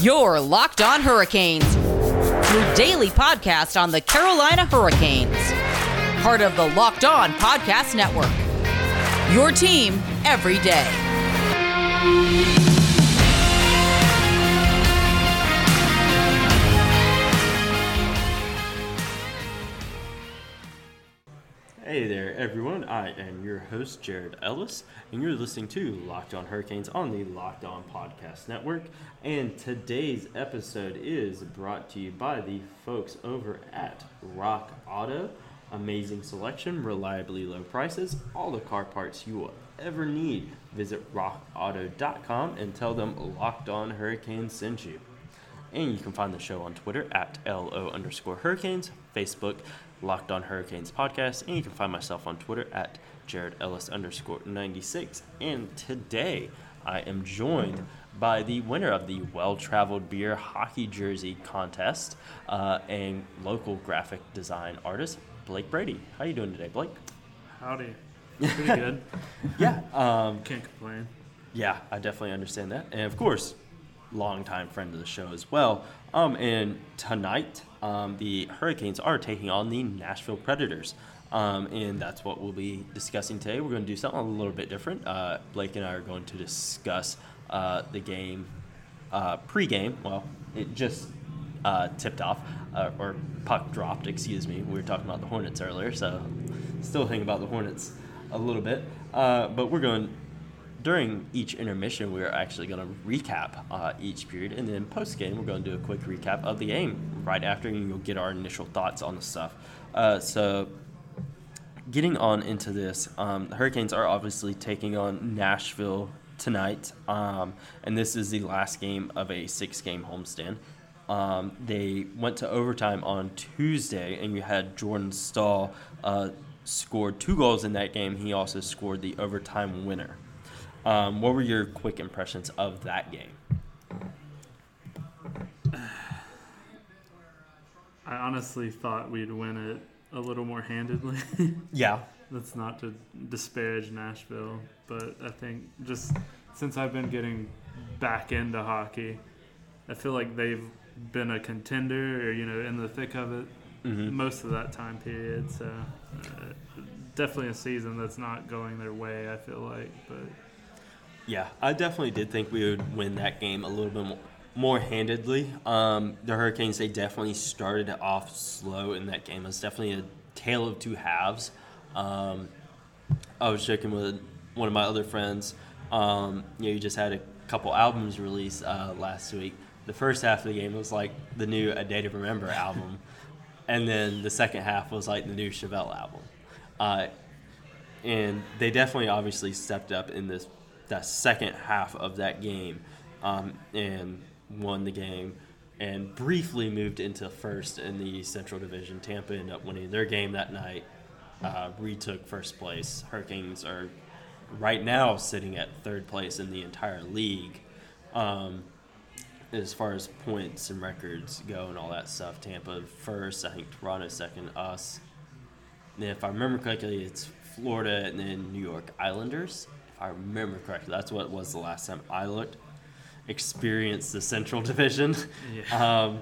Your Locked On Hurricanes, your daily podcast on the Carolina Hurricanes. Part of the Locked On Podcast Network. Your team every day. Hey there, everyone. I am your host, Jared Ellis, and you're listening to Locked On Hurricanes on the Locked On Podcast Network. And today's episode is brought to you by the folks over at Rock Auto. Amazing selection, reliably low prices, all the car parts you will ever need. Visit rockauto.com and tell them Locked On Hurricanes sent you. And you can find the show on Twitter at LO underscore Hurricanes, Facebook, Locked On Hurricanes Podcast, and you can find myself on Twitter at Jared Ellis underscore 96. And today I am joined by the winner of the Well Traveled Beer Hockey Jersey Contest uh, and local graphic design artist, Blake Brady. How are you doing today, Blake? Howdy. Pretty good. Yeah, um, Can't complain. Yeah, I definitely understand that. And of course, longtime friend of the show as well. Um, and tonight, um, the Hurricanes are taking on the Nashville Predators. Um, and that's what we'll be discussing today. We're going to do something a little bit different. Uh, Blake and I are going to discuss uh, the game uh, pre-game. Well, it just uh, tipped off, uh, or puck dropped, excuse me. We were talking about the Hornets earlier, so still thinking about the Hornets a little bit. Uh, but we're going during each intermission, we're actually going to recap uh, each period, and then post game, we're going to do a quick recap of the game right after, and you'll get our initial thoughts on the stuff. Uh, so, getting on into this, um, the Hurricanes are obviously taking on Nashville tonight, um, and this is the last game of a six-game homestand. Um, they went to overtime on Tuesday, and you had Jordan Staal uh, scored two goals in that game. He also scored the overtime winner. Um, what were your quick impressions of that game? I honestly thought we'd win it a little more handedly. Yeah. That's not to disparage Nashville, but I think just since I've been getting back into hockey, I feel like they've been a contender or, you know, in the thick of it Mhm. most of that time period. So uh, definitely a season that's not going their way, I feel like. But Yeah, I definitely did think we would win that game a little bit more, more handedly. Um, the Hurricanes, they definitely started off slow in that game. It was definitely a tale of two halves. Um, I was joking with one of my other friends. Um, you know, you just had a couple albums released uh, last week. The first half of the game was like the new A Day to Remember album, and then the second half was like the new Chevelle album. Uh, and they definitely obviously stepped up in this that second half of that game um, and won the game and briefly moved into first in the Central Division. Tampa ended up winning their game that night, uh, retook first place. Hurricanes are right now sitting at third place in the entire league. Um, as far as points and records go and all that stuff, Tampa first, I think Toronto second, us. And if I remember correctly, it's Florida and then New York Islanders. I remember correctly, that's what it was the last time I looked. Experienced the Central Division. yeah. Um,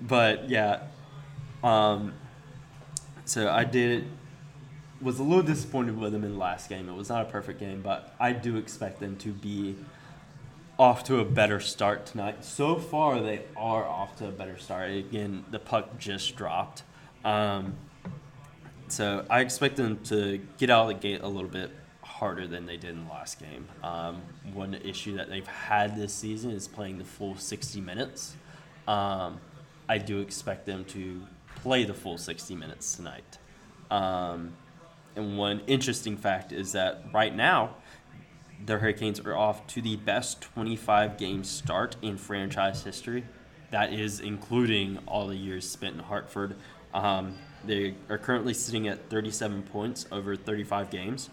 but yeah, um, so I did was a little disappointed with them in the last game. It was not a perfect game, but I do expect them to be off to a better start tonight. So far, they are off to a better start. Again, the puck just dropped. Um, so I expect them to get out of the gate a little bit harder than they did in the last game. Um, one issue that they've had this season is playing the full 60 minutes. Um, I do expect them to play the full 60 minutes tonight. Um, and one interesting fact is that right now, the Hurricanes are off to the best 25 game start in franchise history. That is including all the years spent in Hartford. Um, they are currently sitting at 37 points over 35 games.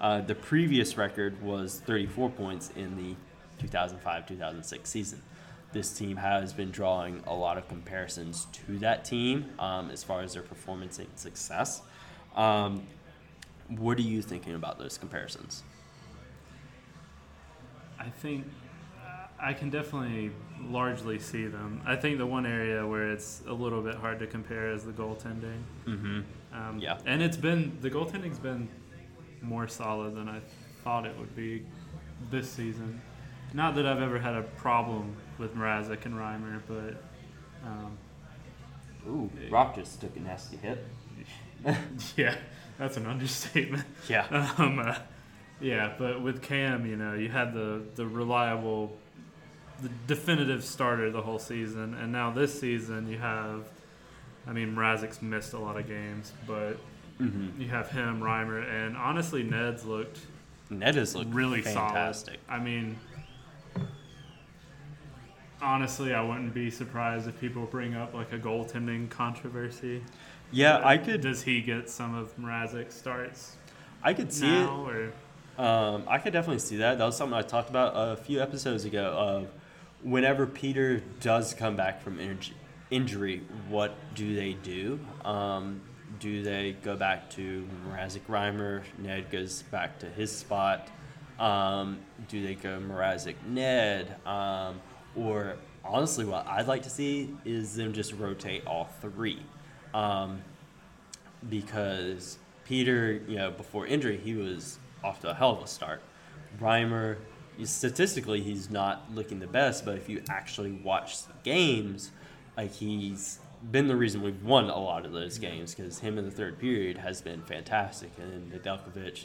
Uh, the previous record was 34 points in the 2005 2006 season. This team has been drawing a lot of comparisons to that team um, as far as their performance and success. Um, what are you thinking about those comparisons? I think I can definitely largely see them. I think the one area where it's a little bit hard to compare is the goaltending. Mm-hmm. Um, Yeah. And it's been the goaltending's been more solid than I thought it would be this season. Not that I've ever had a problem with Mrazek and Reimer, but um, Ooh, Rock just took a nasty hit. yeah, that's an understatement. Yeah. Um, uh, yeah, but with Cam, you know, you had the the reliable, the definitive starter the whole season, and now this season you have, I mean, Mrazek's missed a lot of games, but Mm-hmm. you have him, Reimer, and honestly, Ned's looked Ned has looked really fantastic. solid. I mean, honestly, I wouldn't be surprised if people bring up like a goaltending controversy. Yeah, I could Does he get some of Mrazek's starts I could see now, or it. Um, I could definitely see that. That was something I talked about a few episodes ago. Of whenever Peter does come back from inj- injury, what do they do? Um, do they go back to Mrazek Reimer? Ned goes back to his spot. Um, do they go Mrazek Ned? Um, or honestly, what I'd like to see is them just rotate all three. Um, because Peter, you know, before injury, he was off to a hell of a start. Reimer, statistically, he's not looking the best, but if you actually watch the games, like he's been the reason we've won a lot of those games because him in the third period has been fantastic, and Nedeljkovic,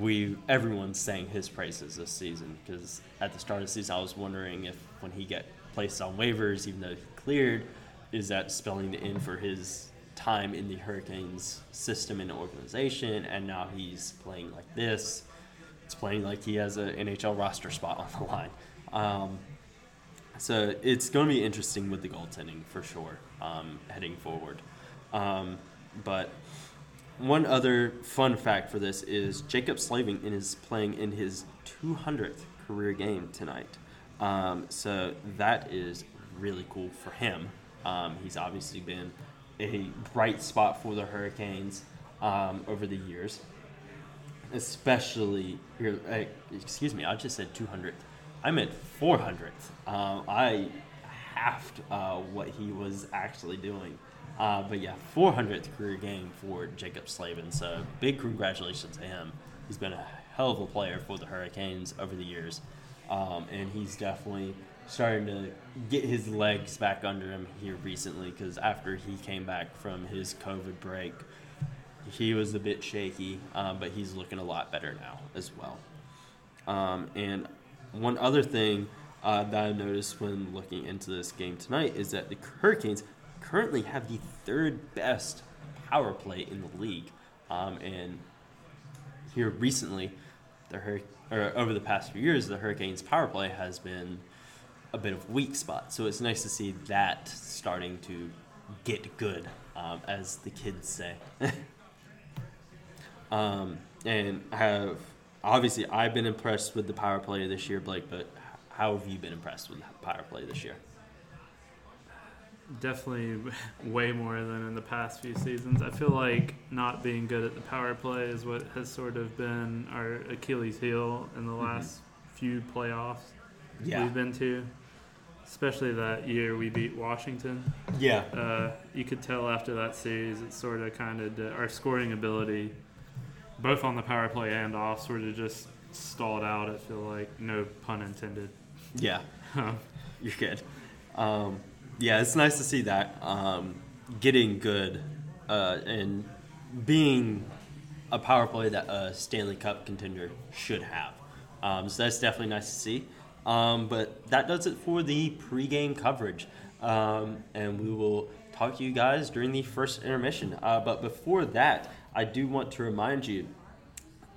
we everyone's saying his praises this season because at the start of the season, I was wondering if when he get placed on waivers, even though he cleared, is that spelling the end for his time in the Hurricanes system and organization, and now he's playing like this. It's playing like he has an NHL roster spot on the line. Um, so it's going to be interesting with the goaltending for sure um, heading forward. Um, but one other fun fact for this is Jacob Slavin is playing in his 200th career game tonight. Um, so that is really cool for him. Um, he's obviously been a bright spot for the Hurricanes um, over the years, especially here. Uh, excuse me, I just said 200th. I meant 400th. Um, I halved uh, what he was actually doing. Uh, but yeah, 400th career game for Jacob Slavin. So big congratulations to him. He's been a hell of a player for the Hurricanes over the years. Um, and he's definitely starting to get his legs back under him here recently because after he came back from his COVID break, he was a bit shaky, um, but he's looking a lot better now as well. Um, and one other thing uh, that I noticed when looking into this game tonight is that the Hurricanes currently have the third best power play in the league. Um, and here recently, the Hur- or over the past few years, the Hurricanes' power play has been a bit of weak spot. So it's nice to see that starting to get good, um, as the kids say. um, and have obviously I've been impressed with the power play this year, Blake. But how have you been impressed with the power play this year? definitely way more than in the past few seasons. I feel like not being good at the power play is what has sort of been our Achilles heel in the last few playoffs we've been to. Especially that year we beat Washington. yeah, Uh, you could tell after that series, it sort of kind of our scoring ability, both on the power play and off, sort of just stalled out. I feel like, no pun intended. yeah. You're good. Um, yeah, it's nice to see that um, getting good uh, and being a power play that a Stanley Cup contender should have. Um, so that's definitely nice to see. Um, but that does it for the pregame coverage. Um, and we will talk to you guys during the first intermission. Uh, but before that, I do want to remind you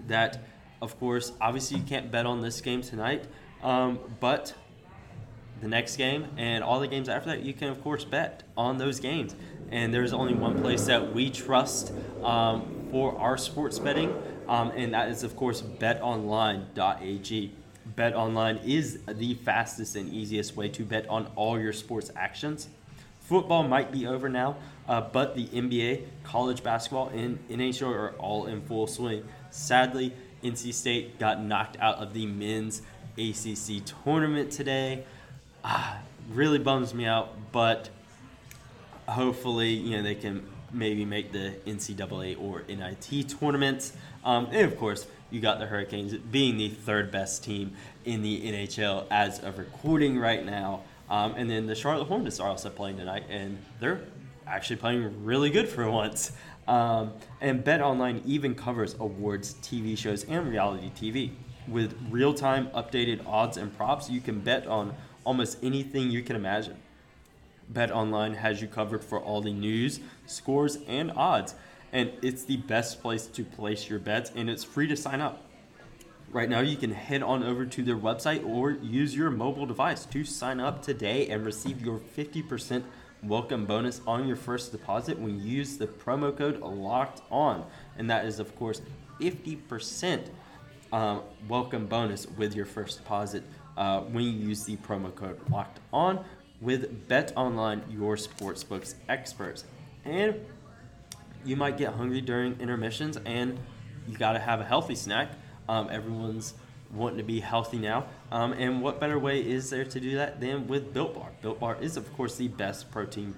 that, of course, obviously you can't bet on this game tonight, um, but the next game and all the games after that, you can of course bet on those games. And there's only one place that we trust um, for our sports betting, um, and that is of course betonline.ag. BetOnline is the fastest and easiest way to bet on all your sports actions. Football might be over now, uh, but the NBA, college basketball, and NHL are all in full swing. Sadly, NC State got knocked out of the men's ACC tournament today. Ah, really bums me out, but hopefully, you know, they can maybe make the NCAA or NIT tournaments. Um, and of course, you got the Hurricanes being the third best team in the NHL as of recording right now. Um, and then the Charlotte Hornets are also playing tonight, and they're actually playing really good for once. Um, and Bet Online even covers awards, TV shows, and reality TV. With real time updated odds and props, you can bet on almost anything you can imagine. Bet Online has you covered for all the news, scores, and odds. And it's the best place to place your bets, and it's free to sign up. Right now, you can head on over to their website or use your mobile device to sign up today and receive your 50% welcome bonus on your first deposit when you use the promo code locked on. And that is, of course, 50% um, welcome bonus with your first deposit uh, when you use the promo code locked on with Bet Online, your sportsbooks experts. And you might get hungry during intermissions and you got to have a healthy snack. Um, everyone's wanting to be healthy now. Um, and what better way is there to do that than with Built Bar? Built Bar is, of course, the best protein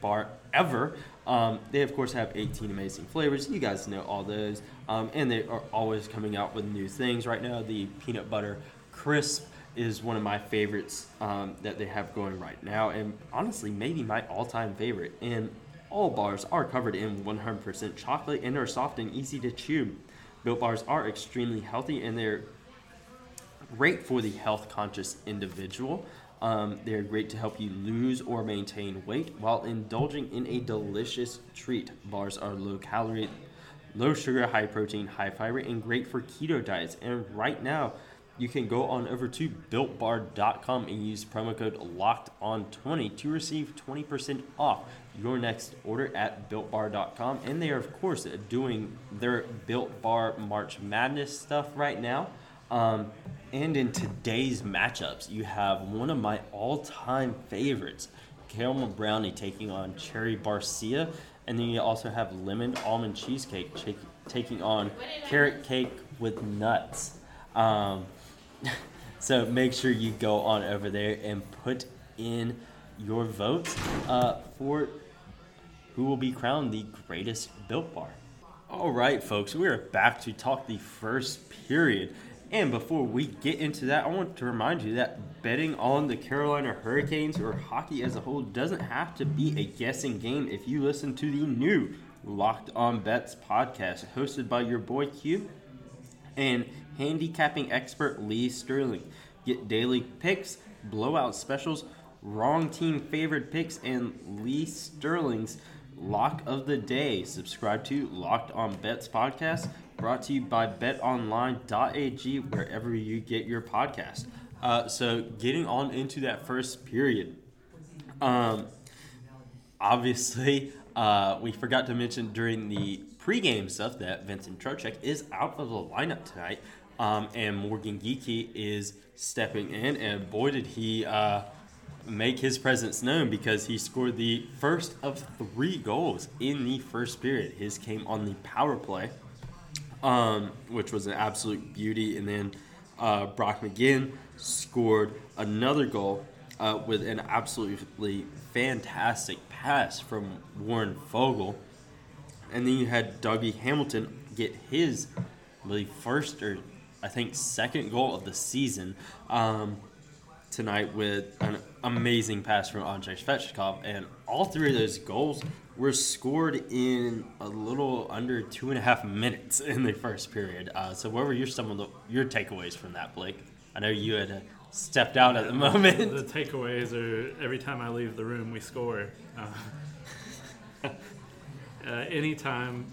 bar ever. Um, they, of course, have 18 amazing flavors. You guys know all those. Um, and they are always coming out with new things. Right now, the peanut butter crisp is one of my favorites um, that they have going right now. And honestly, maybe my all time favorite. And all bars are covered in 100% chocolate and are soft and easy to chew. Built bars are extremely healthy and they're great for the health conscious individual. Um, they're great to help you lose or maintain weight while indulging in a delicious treat. Bars are low calorie, low sugar, high protein, high fiber, and great for keto diets. And right now, you can go on over to builtbar.com and use promo code locked on 20 to receive 20% off your next order at builtbar.com and they are of course doing their built bar march madness stuff right now um, and in today's matchups, you have one of my all time favorites, Caramel Brownie, taking on Cherry Barcia. And then you also have Lemon Almond Cheesecake taking on Carrot Cake with Nuts. Um, so make sure you go on over there and put in your votes uh, for who will be crowned the greatest built bar. All right, folks, we are back to talk the first period. And before we get into that, I want to remind you that betting on the Carolina Hurricanes or hockey as a whole doesn't have to be a guessing game if you listen to the new Locked On Bets podcast hosted by your boy Q and handicapping expert Lee Sterling. Get daily picks, blowout specials, wrong team favored picks, and Lee Sterling's lock of the day. Subscribe to Locked On Bets podcast brought to you by betonline.ag, wherever you get your podcast. Uh, so, getting on into that first period, um, obviously, uh, we forgot to mention during the pregame stuff that Vincent Trocheck is out of the lineup tonight, um, and Morgan Geekie is stepping in, and boy, did he. Uh, make his presence known because he scored the first of three goals in the first period. His came on the power play um, which was an absolute beauty. And then uh, Brock McGinn scored another goal uh, with an absolutely fantastic pass from Warren Foegele. And then you had Dougie Hamilton get his really first or I think second goal of the season um, tonight with an amazing pass from Andrei Svechnikov. And all three of those goals were scored in a little under two and a half minutes in the first period. Uh, so, what were your some of the, your takeaways from that, Blake? I know you had uh, stepped out at the moment. The takeaways are every time I leave the room, we score. Uh, uh, anytime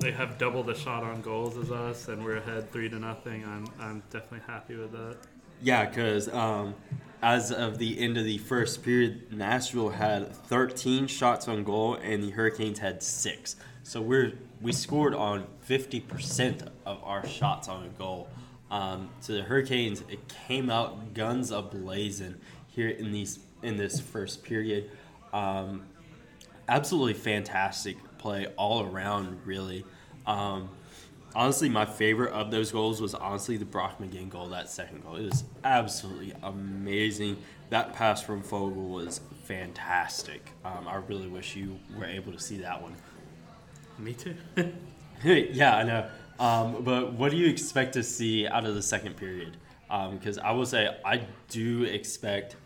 they have double the shot on goals as us, and we're ahead three to nothing, I'm I'm definitely happy with that. Yeah, because um, as of the end of the first period, Nashville had 13 shots on goal, and the Hurricanes had six. So we're we scored on 50% of our shots on goal. Um, so the Hurricanes it came out guns a blazing here in these in this first period. Um, absolutely fantastic play all around, really. Um, honestly, my favorite of those goals was honestly the Brock McGinn goal. That second goal, it was absolutely amazing. That pass from Foegele was fantastic. Um, I really wish you were able to see that one. Me too. yeah, I know. Um, but what do you expect to see out of the second period? Because um, I will say I do expect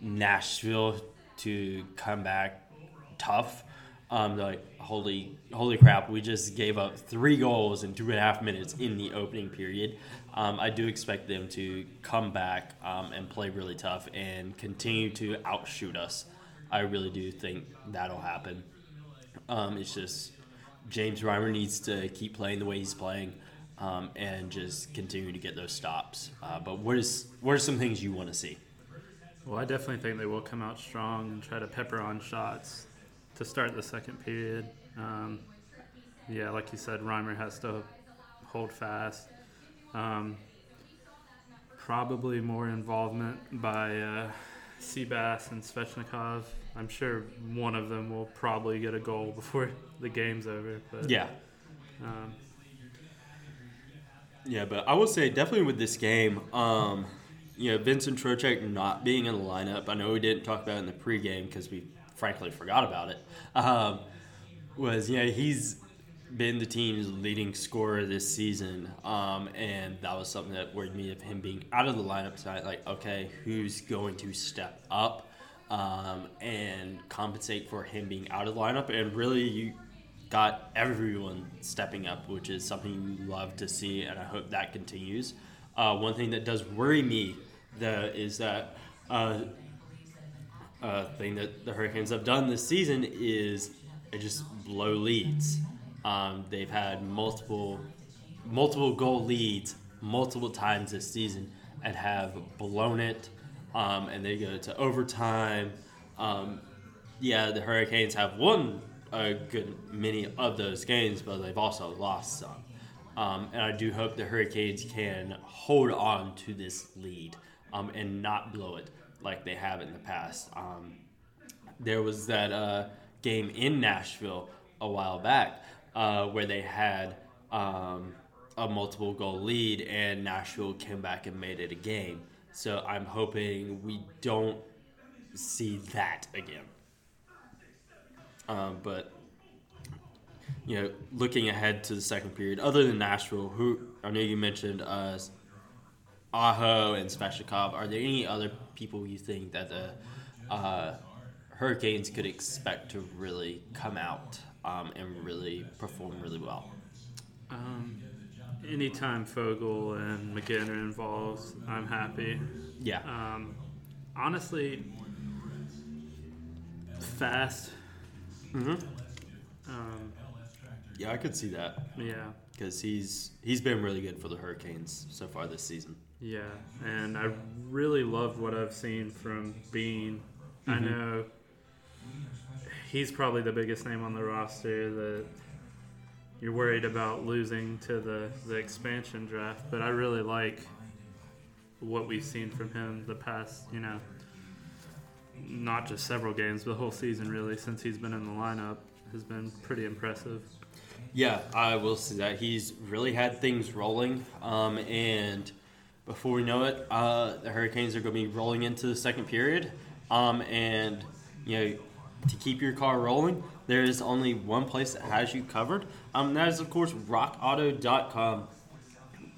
Nashville to come back tough. Um, like holy, holy crap! We just gave up three goals in two and a half minutes in the opening period. Um, I do expect them to come back um, and play really tough and continue to outshoot us. I really do think that'll happen. Um, it's just James Reimer needs to keep playing the way he's playing um, and just continue to get those stops. Uh, but what is what are some things you want to see? Well, I definitely think they will come out strong and try to pepper on shots to start the second period. Um, yeah, like you said, Reimer has to hold fast. Um, probably more involvement by uh, Seabass and Svechnikov. I'm sure one of them will probably get a goal before the game's over. But yeah, um, yeah, but I will say definitely with this game, um, you know, Vincent Trocheck not being in the lineup. I know we didn't talk about it in the pregame because we frankly forgot about it. Um, was you know he's been the team's leading scorer this season, um, and that was something that worried me of him being out of the lineup tonight. Like, okay, who's going to step up um, and compensate for him being out of the lineup? And really, you got everyone stepping up, which is something you love to see, and I hope that continues. Uh, one thing that does worry me though is that uh, uh, thing that the Hurricanes have done this season is just blow leads. Um, they've had multiple multiple goal leads multiple times this season and have blown it. Um, and they go to overtime. Um, yeah, the Hurricanes have won a good many of those games, but they've also lost some. Um, and I do hope the Hurricanes can hold on to this lead um, and not blow it like they have in the past. Um, there was that uh, game in Nashville a while back uh, where they had um, a multiple goal lead and Nashville came back and made it a game. So I'm hoping we don't see that again. Um, but you know, looking ahead to the second period, other than Nashville, who I know you mentioned uh, Aho and Svechnikov, are there any other people you think that the uh, Hurricanes could expect to really come out um, and really perform really well? Um, anytime Foegele and McGinn are involved, I'm happy. Yeah. Um, honestly, fast. Mm-hmm. Um, yeah, I could see that. Yeah. Because he's he's been really good for the Hurricanes so far this season. Yeah, and I really love what I've seen from Bean. Mm-hmm. I know he's probably the biggest name on the roster that you're worried about losing to the, the expansion draft, but I really like what we've seen from him the past, you know, not just several games, but the whole season really since he's been in the lineup has been pretty impressive. Yeah, I will say that he's really had things rolling, um, and before we know it, uh, the Hurricanes are going to be rolling into the second period, um, and you know to keep your car rolling, there is only one place that has you covered. Um, that is, of course, rockauto.com.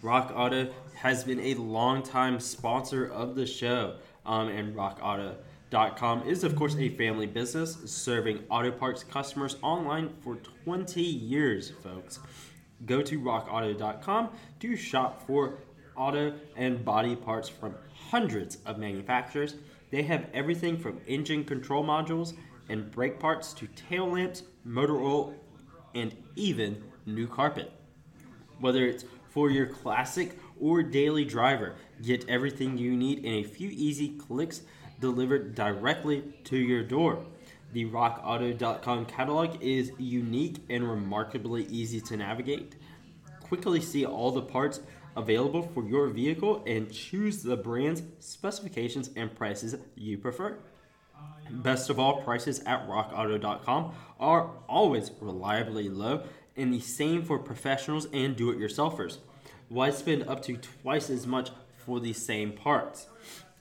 Rock Auto has been a long-time sponsor of the show, um, and rockauto.com is, of course, a family business serving auto parts customers online for 20 years, folks. Go to rockauto.com to shop for auto and body parts from hundreds of manufacturers. They have everything from engine control modules and brake parts to tail lamps, motor oil, and even new carpet. Whether it's for your classic or daily driver, get everything you need in a few easy clicks delivered directly to your door. The rockauto.com catalog is unique and remarkably easy to navigate. Quickly see all the parts available for your vehicle and choose the brands, specifications, and prices you prefer. Best of all, prices at rockauto.com are always reliably low and the same for professionals and do it yourselfers. Why spend up to twice as much for the same parts?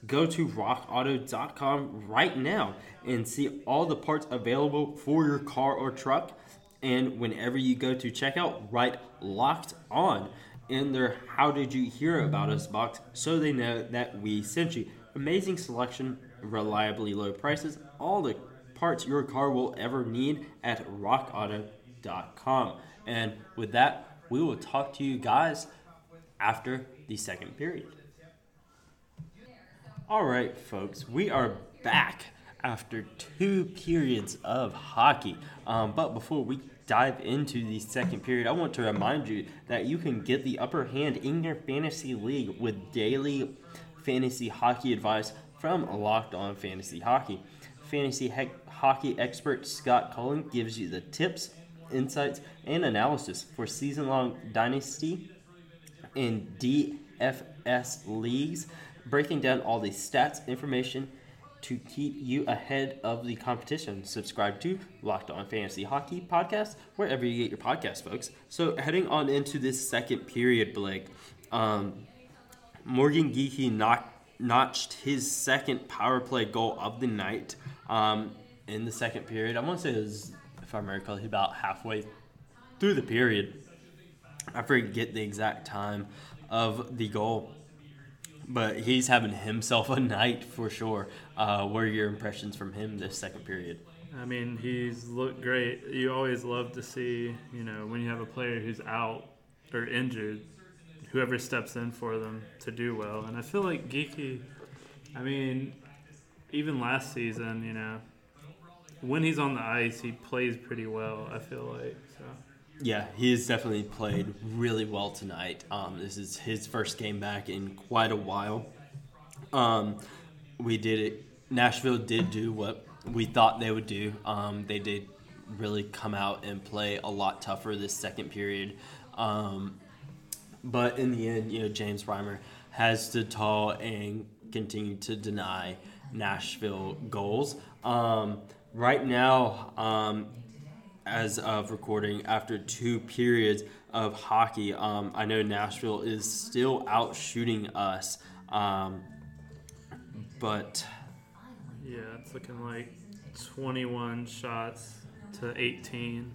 Go to rockauto.com right now and see all the parts available for your car or truck. And whenever you go to checkout, write locked on in their How Did You Hear About Us box so they know that we sent you. Amazing selection, reliably low prices, all the parts your car will ever need at rockauto.com. And with that, we will talk to you guys after the second period. All right, folks, we are back after two periods of hockey. Um, but before we dive into the second period, I want to remind you that you can get the upper hand in your fantasy league with daily fantasy hockey advice from Locked On Fantasy Hockey. Fantasy he- hockey expert Scott Cullen gives you the tips, insights, and analysis for season long dynasty and DFS leagues, breaking down all the stats, information to keep you ahead of the competition. Subscribe to Locked On Fantasy Hockey podcast wherever you get your podcast, folks. So heading on into this second period, Blake, um, Morgan Geekie knocked, notched his second power play goal of the night um, in the second period. I want to say it was, if I remember correctly, about halfway through the period. I forget the exact time of the goal, but he's having himself a night for sure. Uh, what are your impressions from him this second period? I mean, he's looked great. You always love to see, you know, when you have a player who's out or injured, whoever steps in for them to do well. And I feel like Geekie, I mean, even last season, you know, when he's on the ice, he plays pretty well. I feel like. Yeah, he has definitely played really well tonight. Um, this is his first game back in quite a while. Um, we did it. Nashville did do what we thought they would do. Um, they did really come out and play a lot tougher this second period. Um, but in the end, you know, James Reimer has stood tall and continued to deny Nashville goals. Um, right now, um, as of recording, after two periods of hockey, um, I know Nashville is still out shooting us. Um, but Yeah, it's looking like 21 shots to 18.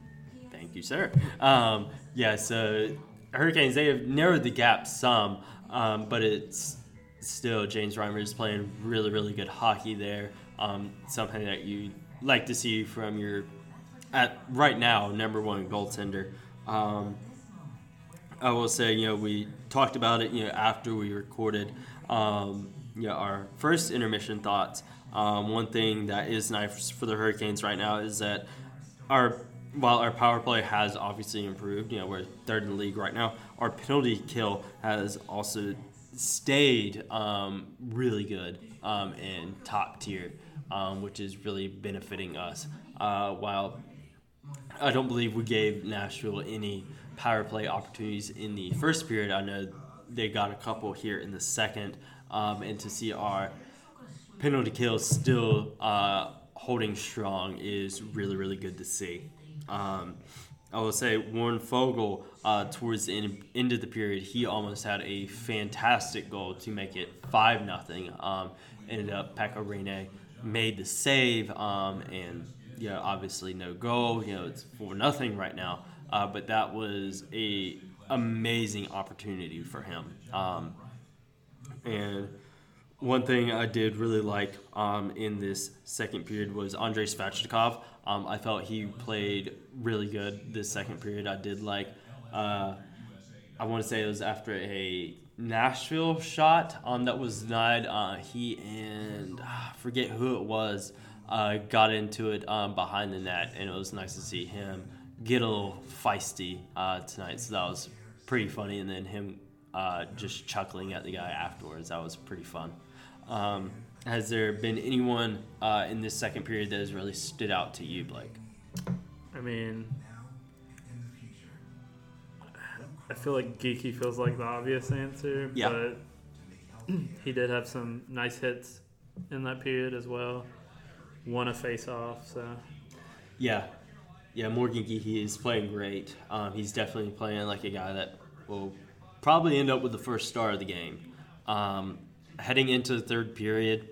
Thank you, sir. Um, yeah, so Hurricanes, they have narrowed the gap some, um, but it's still James Reimer is playing really, really good hockey there. Um, something that you like to see from your, at right now, number one goaltender. Um, I will say, you know, we talked about it, you know, after we recorded, um, you know, our first intermission thoughts. Um, one thing that is nice for the Hurricanes right now is that our while our power play has obviously improved, you know, we're third in the league right now. Our penalty kill has also stayed um, really good um, and top tier, um, which is really benefiting us. Uh, while I don't believe we gave Nashville any power play opportunities in the first period. I know they got a couple here in the second, um, and to see our penalty kill still uh, holding strong is really, really good to see. Um, I will say Warren Foegele uh, towards the end, end of the period, he almost had a fantastic goal to make it five nothing. Um, ended up Pekka Rinne made the save, um, and yeah, obviously no goal. You know, it's four nothing right now. Uh, but that was a amazing opportunity for him. Um, and one thing I did really like um, in this second period was Andrei Svechnikov. Um, I felt he played really good this second period. I did like, uh, I want to say it was after a Nashville shot um, that was denied. Uh, he and I forget who it was uh, got into it um, behind the net, and it was nice to see him get a little feisty uh, tonight. So that was pretty funny, and then him uh, just chuckling at the guy afterwards. That was pretty fun. Um, has there been anyone uh, in this second period that has really stood out to you, Blake? I mean, I feel like Geekie feels like the obvious answer, Yeah. but he did have some nice hits in that period as well. Won a face off, so Yeah, yeah, Morgan Geekie is playing great. Um, he's definitely playing like a guy that will probably end up with the first star of the game. Um, heading into the third period,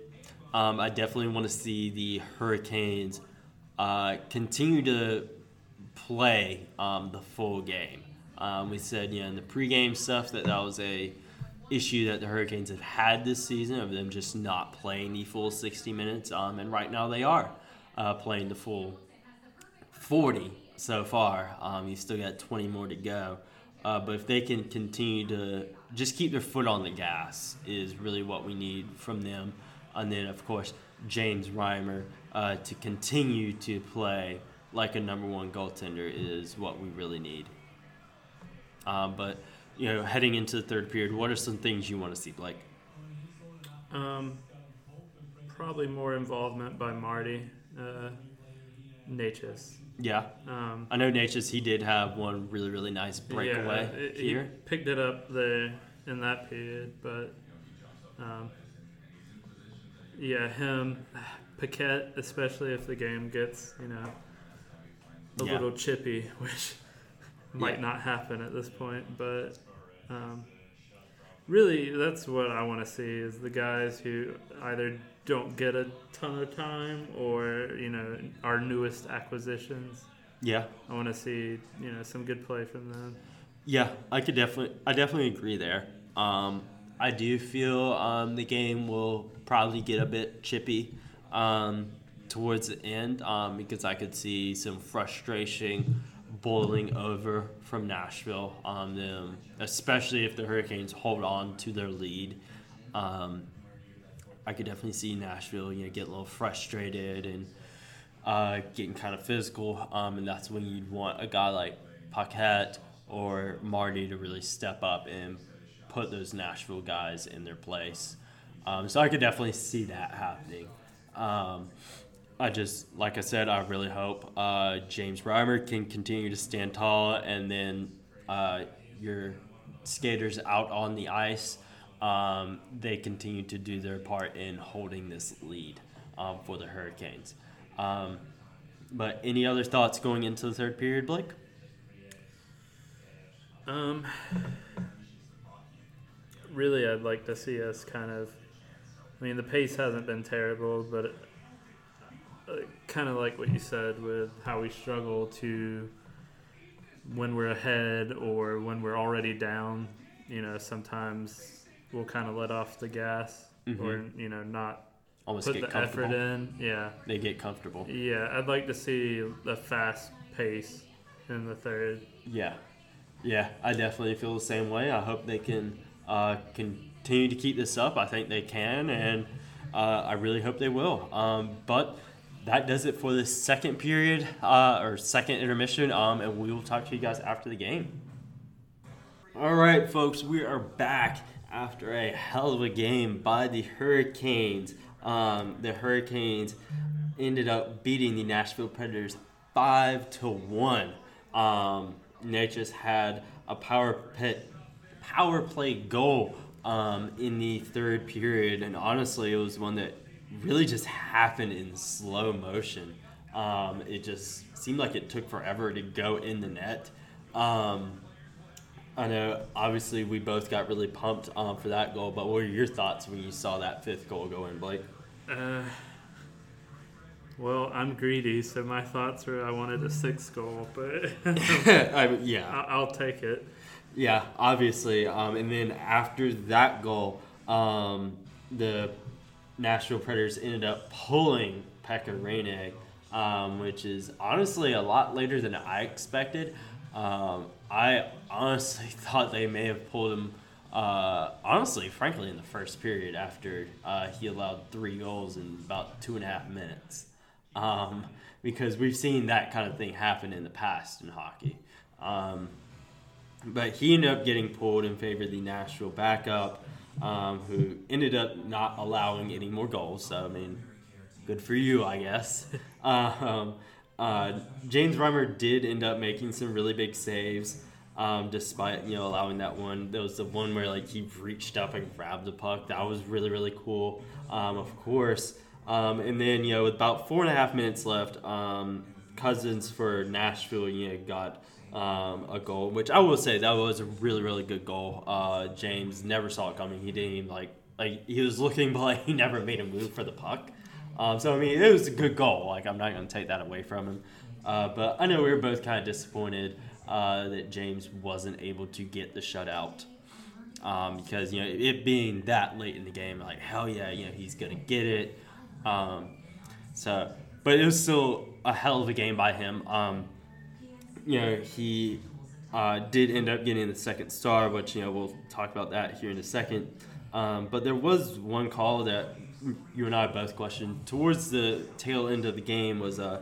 um, I definitely want to see the Hurricanes uh, continue to play um, the full game. Um, we said, you know, in the pregame stuff that that was a issue that the Hurricanes have had this season of them just not playing the full 60 minutes. Um, and right now they are uh, playing the full 40 so far. Um, you still got 20 more to go. Uh, but if they can continue to just keep their foot on the gas, is really what we need from them. And then, of course, James Reimer uh, to continue to play like a number one goaltender is what we really need. Um, but you know, heading into the third period, what are some things you want to see, Blake? Um, probably more involvement by Marty uh, Necas. Yeah, Um, I know Necas. He did have one really, really nice breakaway yeah, it- here. He picked it up there in that period, but um, yeah, him, Paquette, especially if the game gets you know a Yeah. little chippy, which might Yeah. not happen at this point, but um, really that's what I want to see is the guys who either don't get a ton of time or you know our newest acquisitions. Yeah, I want to see you know some good play from them. yeah, I could definitely, I definitely agree there. Um, I do feel um, the game will probably get a bit chippy um, towards the end um, because I could see some frustration boiling over from Nashville on them, especially if the Hurricanes hold on to their lead. Um, I could definitely see Nashville, you know, get a little frustrated and uh, getting kind of physical, um, and that's when you'd want a guy like Paquette or Marty to really step up and put those Nashville guys in their place. Um, so I could definitely see that happening. Um, I just, like I said, I really hope uh, James Reimer can continue to stand tall, and then uh, your skaters out on the ice, um, they continue to do their part in holding this lead um, for the Hurricanes. Um, but any other thoughts going into the third period, Blake? Um, really, I'd like to see us kind of. I mean, the pace hasn't been terrible, but kind of like what you said with how we struggle to when we're ahead or when we're already down. You know, sometimes we'll kind of let off the gas or you know not Almost put get the comfortable. effort in. Yeah, They get comfortable. yeah. I'd like to see a fast pace in the third. Yeah, yeah, I definitely feel the same way. I hope they can uh, continue to keep this up. I think they can, and uh, I really hope they will. Um, but that does it for the second period uh, or second intermission, um, and we will talk to you guys after the game. All right, folks, we are back after a hell of a game by the Hurricanes. Um, the Hurricanes ended up beating the Nashville Predators five to one. Um, just had a power pit, power play goal um, in the third period, and honestly, it was one that really just happened in slow motion. Um, it just seemed like it took forever to go in the net. Um, I know, obviously, we both got really pumped um, for that goal, but what were your thoughts when you saw that fifth goal go in, Blake? Uh, well, I'm greedy, so my thoughts were I wanted a sixth goal, but I yeah, I- I'll take it. yeah, obviously. Um, and then after that goal, um, the Nashville Predators ended up pulling Pekka Rinne, um, which is honestly a lot later than I expected. Um, I honestly thought they may have pulled him. Uh, honestly, frankly, in the first period, after uh, he allowed three goals in about two and a half minutes, um, because we've seen that kind of thing happen in the past in hockey. Um, but he ended up getting pulled in favor of the Nashville backup, um, who ended up not allowing any more goals. So I mean, good for you, I guess. um, uh, James Reimer did end up making some really big saves, um, despite you know allowing that one. There was the one where like he reached up and grabbed the puck. That was really really cool. Um, of course. Um, and then you know with about four and a half minutes left, um, Cousins for Nashville, you know, got um, a goal, which I will say that was a really, really good goal. Uh, James never saw it coming. He didn't even like like he was looking, but like, he never made a move for the puck. Um, so I mean, it was a good goal. Like I'm not going to take that away from him. Uh, but I know we were both kind of disappointed uh, that James wasn't able to get the shutout. Um, because you know it being that late in the game, like hell yeah, you know he's gonna get it. Um, so, but it was still a hell of a game by him. Um, you know he uh, did end up getting the second star, which you know we'll talk about that here in a second. Um, but there was one call that you and I both questioned towards the tail end of the game was uh,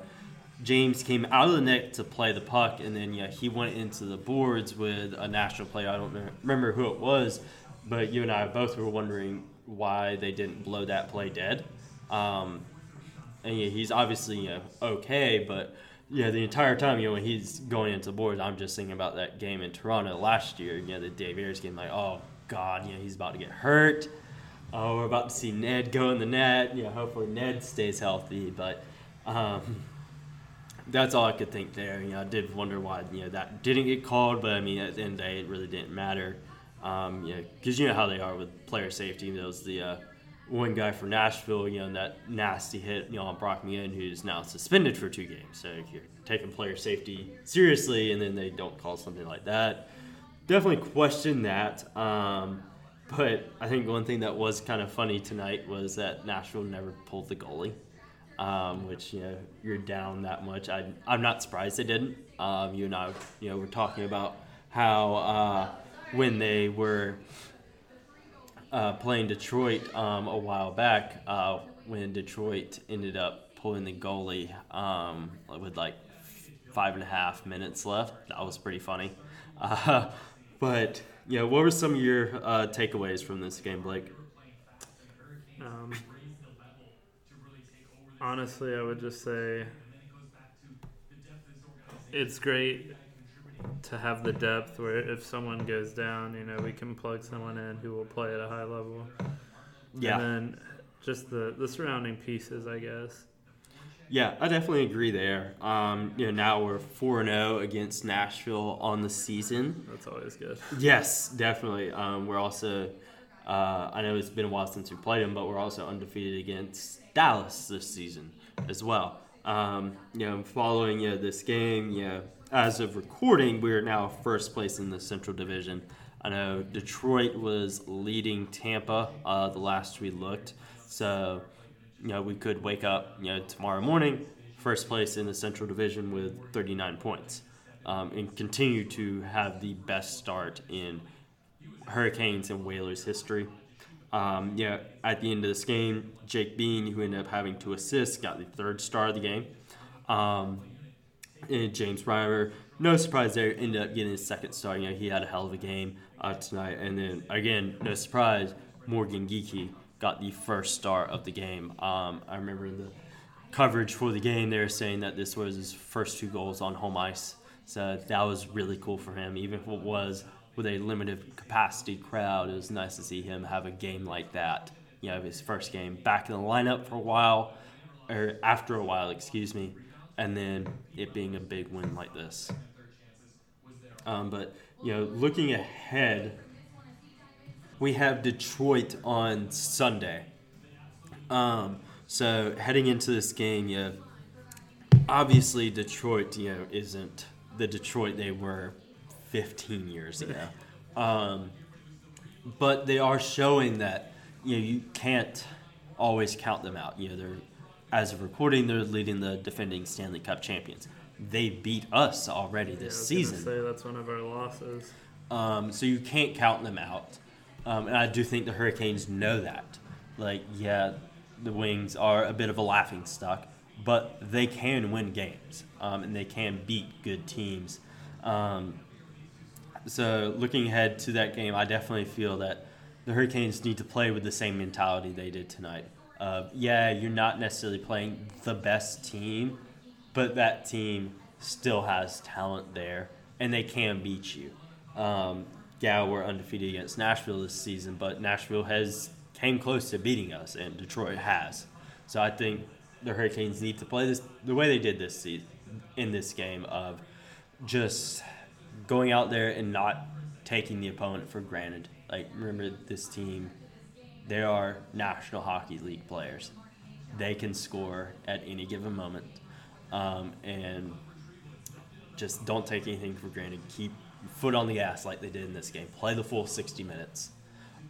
James came out of the net to play the puck, and then yeah, he went into the boards with a Nashville player. I don't remember who it was, but you and I both were wondering why they didn't blow that play dead. Um, and yeah, he's obviously you know, okay, but yeah, the entire time you know when he's going into the boards, I'm just thinking about that game in Toronto last year. You know, the Dave Ayres game, like oh god, you know he's about to get hurt. Oh, we're about to see Ned go in the net. You know, hopefully Ned stays healthy, but. Um, that's all I could think there. You know, I did wonder why you know that didn't get called, but I mean at the end of the day, it really didn't matter. Um, yeah, because you know how they are with player safety. Was the uh, one guy from Nashville, you know, that nasty hit, you know, on Brock McGinn, who's now suspended for two games. So you're taking player safety seriously, and then they don't call something like that, definitely question that. Um, but I think one thing that was kind of funny tonight was that Nashville never pulled the goalie um, which you know you're down that much. I, I'm not surprised they didn't. Um, you and I, you know, we're talking about how uh, when they were uh, playing Detroit um, a while back, uh, when Detroit ended up pulling the goalie um, with like five and a half minutes left. That was pretty funny. Uh, but yeah, what were some of your uh, takeaways from this game, Blake? Um, honestly, I would just say it's great to have the depth where if someone goes down, you know, we can plug someone in who will play at a high level. Yeah. And then just the, the surrounding pieces, I guess. Yeah, I definitely agree there. Um, you know, now we're 4 0 against Nashville on the season. That's always good. Yes, definitely. Um, we're also, uh, I know it's been a while since we played them, but we're also undefeated against Dallas this season as well. Um, you know, I'm following you know, this game, you know, as of recording, we're now first place in the Central Division. I know Detroit was leading Tampa uh, the last we looked, so you know we could wake up you know tomorrow morning first place in the Central Division with 39 points, um, and continue to have the best start in Hurricanes and Whalers history. Um, yeah, at the end of this game, Jake Bean, who ended up having two assists, got the third star of the game. Um, and James Reimer, no surprise there, ended up getting his second star. You know, he had a hell of a game uh, tonight. And then, again, no surprise, Morgan Geekie got the first star of the game. Um, I remember the coverage for the game, they were saying that this was his first two goals on home ice. So that was really cool for him, even if it was with a limited capacity crowd, it was nice to see him have a game like that. You know, his first game back in the lineup for a while, or after a while, excuse me, and then it being a big win like this. Um, but you know, looking ahead, we have Detroit on Sunday. Um, so heading into this game, yeah, obviously Detroit, you know, isn't the Detroit they were 15 years ago. Um, but they are showing that you know you can't always count them out. You know they're as of recording they're leading the defending Stanley Cup champions. They beat us already this yeah, season. Say that's one of our losses. Um, so you can't count them out. Um, and I do think the Hurricanes know that. Like, yeah, the Wings are a bit of a laughing stock, but they can win games um, and they can beat good teams. Um, so looking ahead to that game, I definitely feel that the Hurricanes need to play with the same mentality they did tonight. Yeah, you're not necessarily playing the best team, but that team still has talent there, and they can beat you. Um, yeah, we're undefeated against Nashville this season, but Nashville has came close to beating us, and Detroit has. So I think the Hurricanes need to play this the way they did this season, in this game of just going out there and not taking the opponent for granted. Like remember this team, they are National Hockey League players. They can score at any given moment, um, and just don't take anything for granted. Keep foot on the gas like they did in this game. Play the full 60 minutes,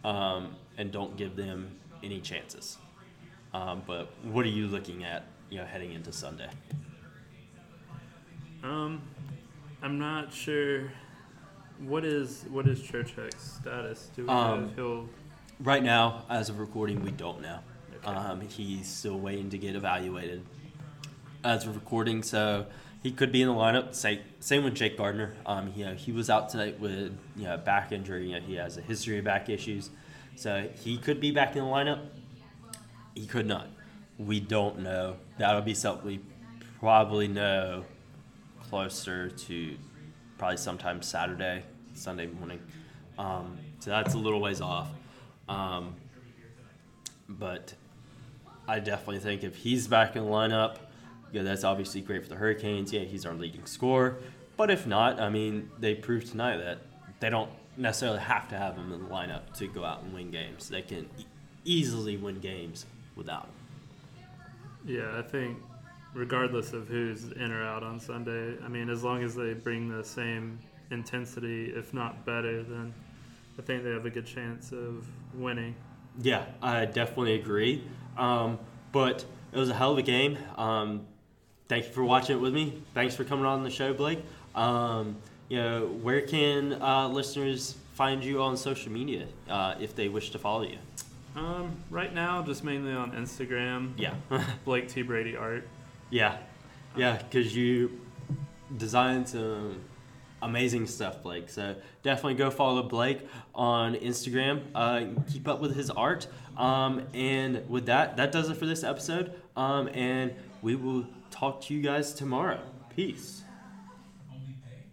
um, and don't give them any chances. Um, but what are you looking at, you know, heading into Sunday? Um, I'm not sure. What is what is Trochek's status? Do we know Um, if he'll? Right now, as of recording, we don't know. Okay. Um, he's still waiting to get evaluated as of recording, so he could be in the lineup. Same, same with Jake Gardiner. Um, you know, he was out tonight with you know, back injury. You know, he has a history of back issues, so he could be back in the lineup. He could not. We don't know. That'll be something we probably know closer to probably sometime Saturday, Sunday morning. Um, so that's a little ways off. Um, but I definitely think if he's back in the lineup, yeah, that's obviously great for the Hurricanes. Yeah, he's our leading scorer. But if not, I mean, they proved tonight that they don't necessarily have to have him in the lineup to go out and win games. They can e- easily win games without him. Yeah, I think regardless of who's in or out on Sunday, I mean, as long as they bring the same intensity, if not better, then I think they have a good chance of winning. Yeah, I definitely agree. Um, but it was a hell of a game. Um, thank you for watching it with me. Thanks for coming on the show, Blake. Um, you know, where can uh, listeners find you on social media uh, if they wish to follow you? Um, right now, just mainly on Instagram. Yeah, Blake T Brady art. yeah, yeah, because you designed some amazing stuff, Blake. So definitely go follow Blake on Instagram. Uh, keep up with his art. Um, and with that, that does it for this episode. Um, and we will talk to you guys tomorrow. Peace.